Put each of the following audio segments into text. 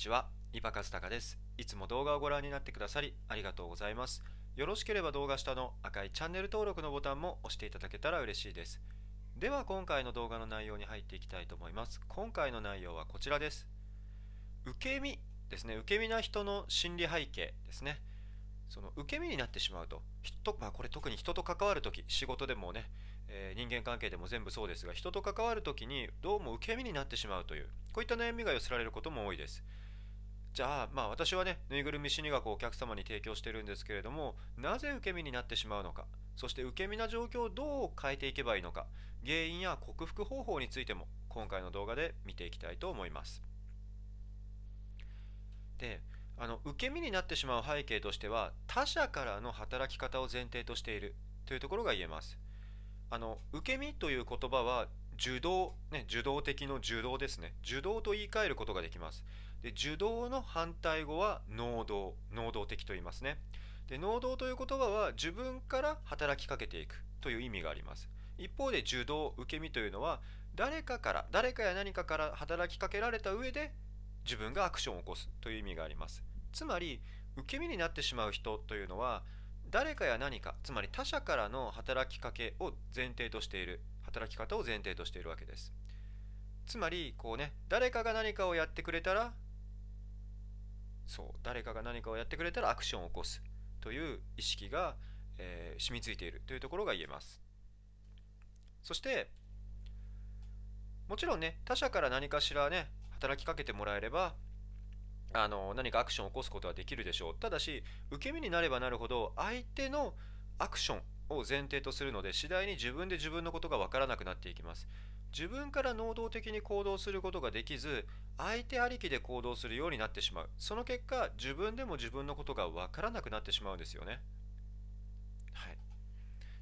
ちは、伊庭和孝です。いつも動画をご覧になってくださりありがとうございます。よろしければ動画下の赤いチャンネル登録のボタンも押していただけたら嬉しいです。では今回の動画の内容に入っていきたいと思います。今回の内容はこちらです。受け身ですね。受け身な人の心理背景ですね。その受け身になってしまうと、人まあ、これ特に人と関わるとき、仕事でもね、えー、人間関係でも全部そうですが、人と関わるときにどうも受け身になってしまうという、こういった悩みが寄せられることも多いです。じゃあ、まあ私はね、ぬいぐるみ心理学をお客様に提供してるんですけれども、なぜ受け身になってしまうのか、そして受け身な状況をどう変えていけばいいのか、原因や克服方法についても今回の動画で見ていきたいと思います。で、あの受け身になってしまう背景としては他者からの働き方を前提としているというところが言えます。あの受け身という言葉は受動、ね、受動的の受動ですね。受動と言い換えることができます。で受動の反対語は能動能動的と言いますね。で能動という言葉は自分から働きかけていくという意味があります。一方で受動受け身というのは誰かから誰かや何かから働きかけられた上で自分がアクションを起こすという意味があります。つまり受け身になってしまう人というのは誰かや何かつまり他者からの働きかけを前提としている働き方を前提としているわけです。つまりこうね誰かが何かをやってくれたらそう誰かが何かをやってくれたらアクションを起こすという意識が、えー、染みついているというところが言えます。そしてもちろんね他者から何かしらね働きかけてもらえればあの何かアクションを起こすことはできるでしょう。ただし受け身になればなるほど相手のアクションを前提とするので次第に自分で自分のことが分からなくなっていきます。自分から能動的に行動することができず相手ありきで行動するようになってしまう。その結果自分でも自分のことが分からなくなってしまうんですよね。はい。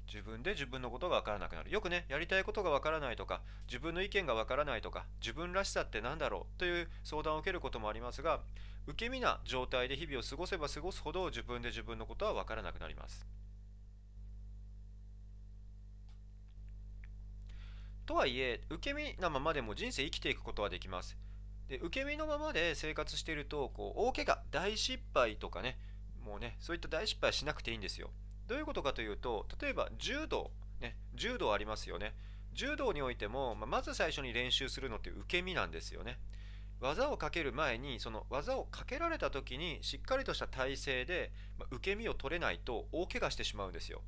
自分で自分のことが分からなくなる。よくね、やりたいことが分からないとか、自分の意見が分からないとか、自分らしさって何だろう？という相談を受けることもありますが、受け身な状態で日々を過ごせば過ごすほど自分で自分のことは分からなくなります。とはいえ、受け身なままでも人生生きていくことはできます。で受け身のままで生活しているとこう大怪我大失敗とかねもうねそういった大失敗しなくていいんですよどういうことかというと、例えば柔道、ね、柔道ありますよね。柔道においても、ままず最初に練習するのって受け身なんですよね。技をかける前に、その技をかけられた時にしっかりとした体勢で、ま受け身を取れないと大怪我してしまうんですよ。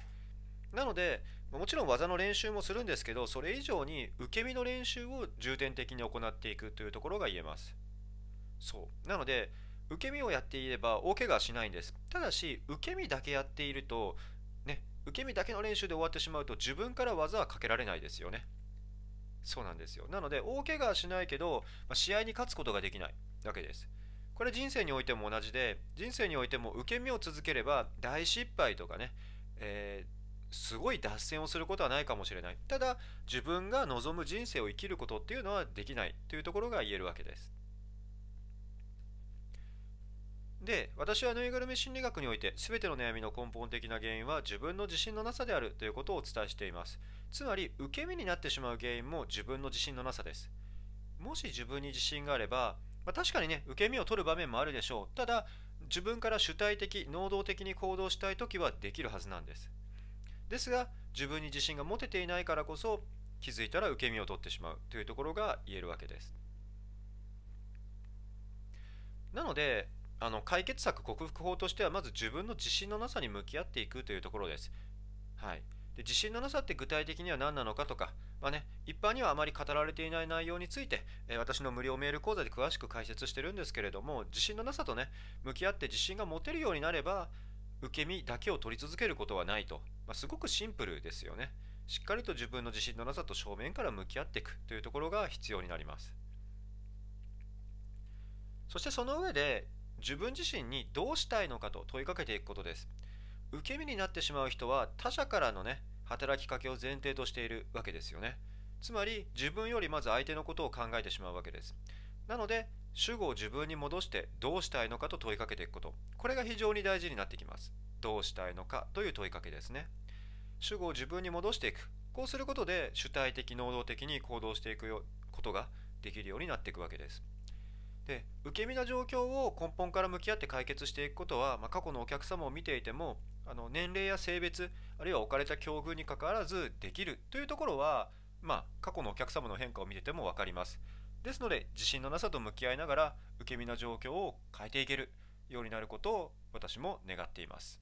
なので、もちろん技の練習もするんですけど、それ以上に受け身の練習を重点的に行っていくというところが言えます。そう。なので、受け身をやっていれば大怪我はしないんです。ただし、受け身だけやっていると、ね、受け身だけの練習で終わってしまうと自分から技はかけられないですよね。そうなんですよ。なので、大怪我はしないけど、ま試合に勝つことができないわけです。これ人生においても同じで、人生においても受け身を続ければ大失敗とかね、えー、すごい脱線をすることはないかもしれない。ただ、自分が望む人生を生きることっていうのはできないというところが言えるわけです。で、私はぬいぐるみ心理学において、全ての悩みの根本的な原因は自分の自信のなさであるということをお伝えしています。つまり、受け身になってしまう原因も自分の自信のなさです。もし自分に自信があれば、まあ、確かにね、受け身を取る場面もあるでしょう。ただ、自分から主体的、能動的に行動したいときはできるはずなんです。ですが、自分に自信が持てていないからこそ、気づいたら受け身を取ってしまうというところが言えるわけです。なので、あの解決策克服法としてはまず自分の自信のなさに向き合っていくというところです。はい、で自信のなさって具体的には何なのかとか、まあね、一般にはあまり語られていない内容について、えー、私の無料メール講座で詳しく解説してるんですけれども自信のなさとね向き合って自信が持てるようになれば受け身だけを取り続けることはないと、まあ、すごくシンプルですよね。しっかりと自分の自信のなさと正面から向き合っていくというところが必要になります。そしてその上で自分自身にどうしたいのかと問いかけていくことです。受け身になってしまう人は他者からのね働きかけを前提としているわけですよね。つまり自分よりまず相手のことを考えてしまうわけです。なので主語を自分に戻してどうしたいのかと問いかけていくこと。これが非常に大事になってきます。どうしたいのかという問いかけですね。主語を自分に戻していく。こうすることで主体的能動的に行動していくことができるようになっていくわけです。で受け身な状況を根本から向き合って解決していくことは、まあ、過去のお客様を見ていてもあの年齢や性別あるいは置かれた境遇にかかわらずできるというところは、まあ、過去のお客様の変化を見てても分かります。ですので自信のなさと向き合いながら受け身の状況を変えていけるようになることを私も願っています。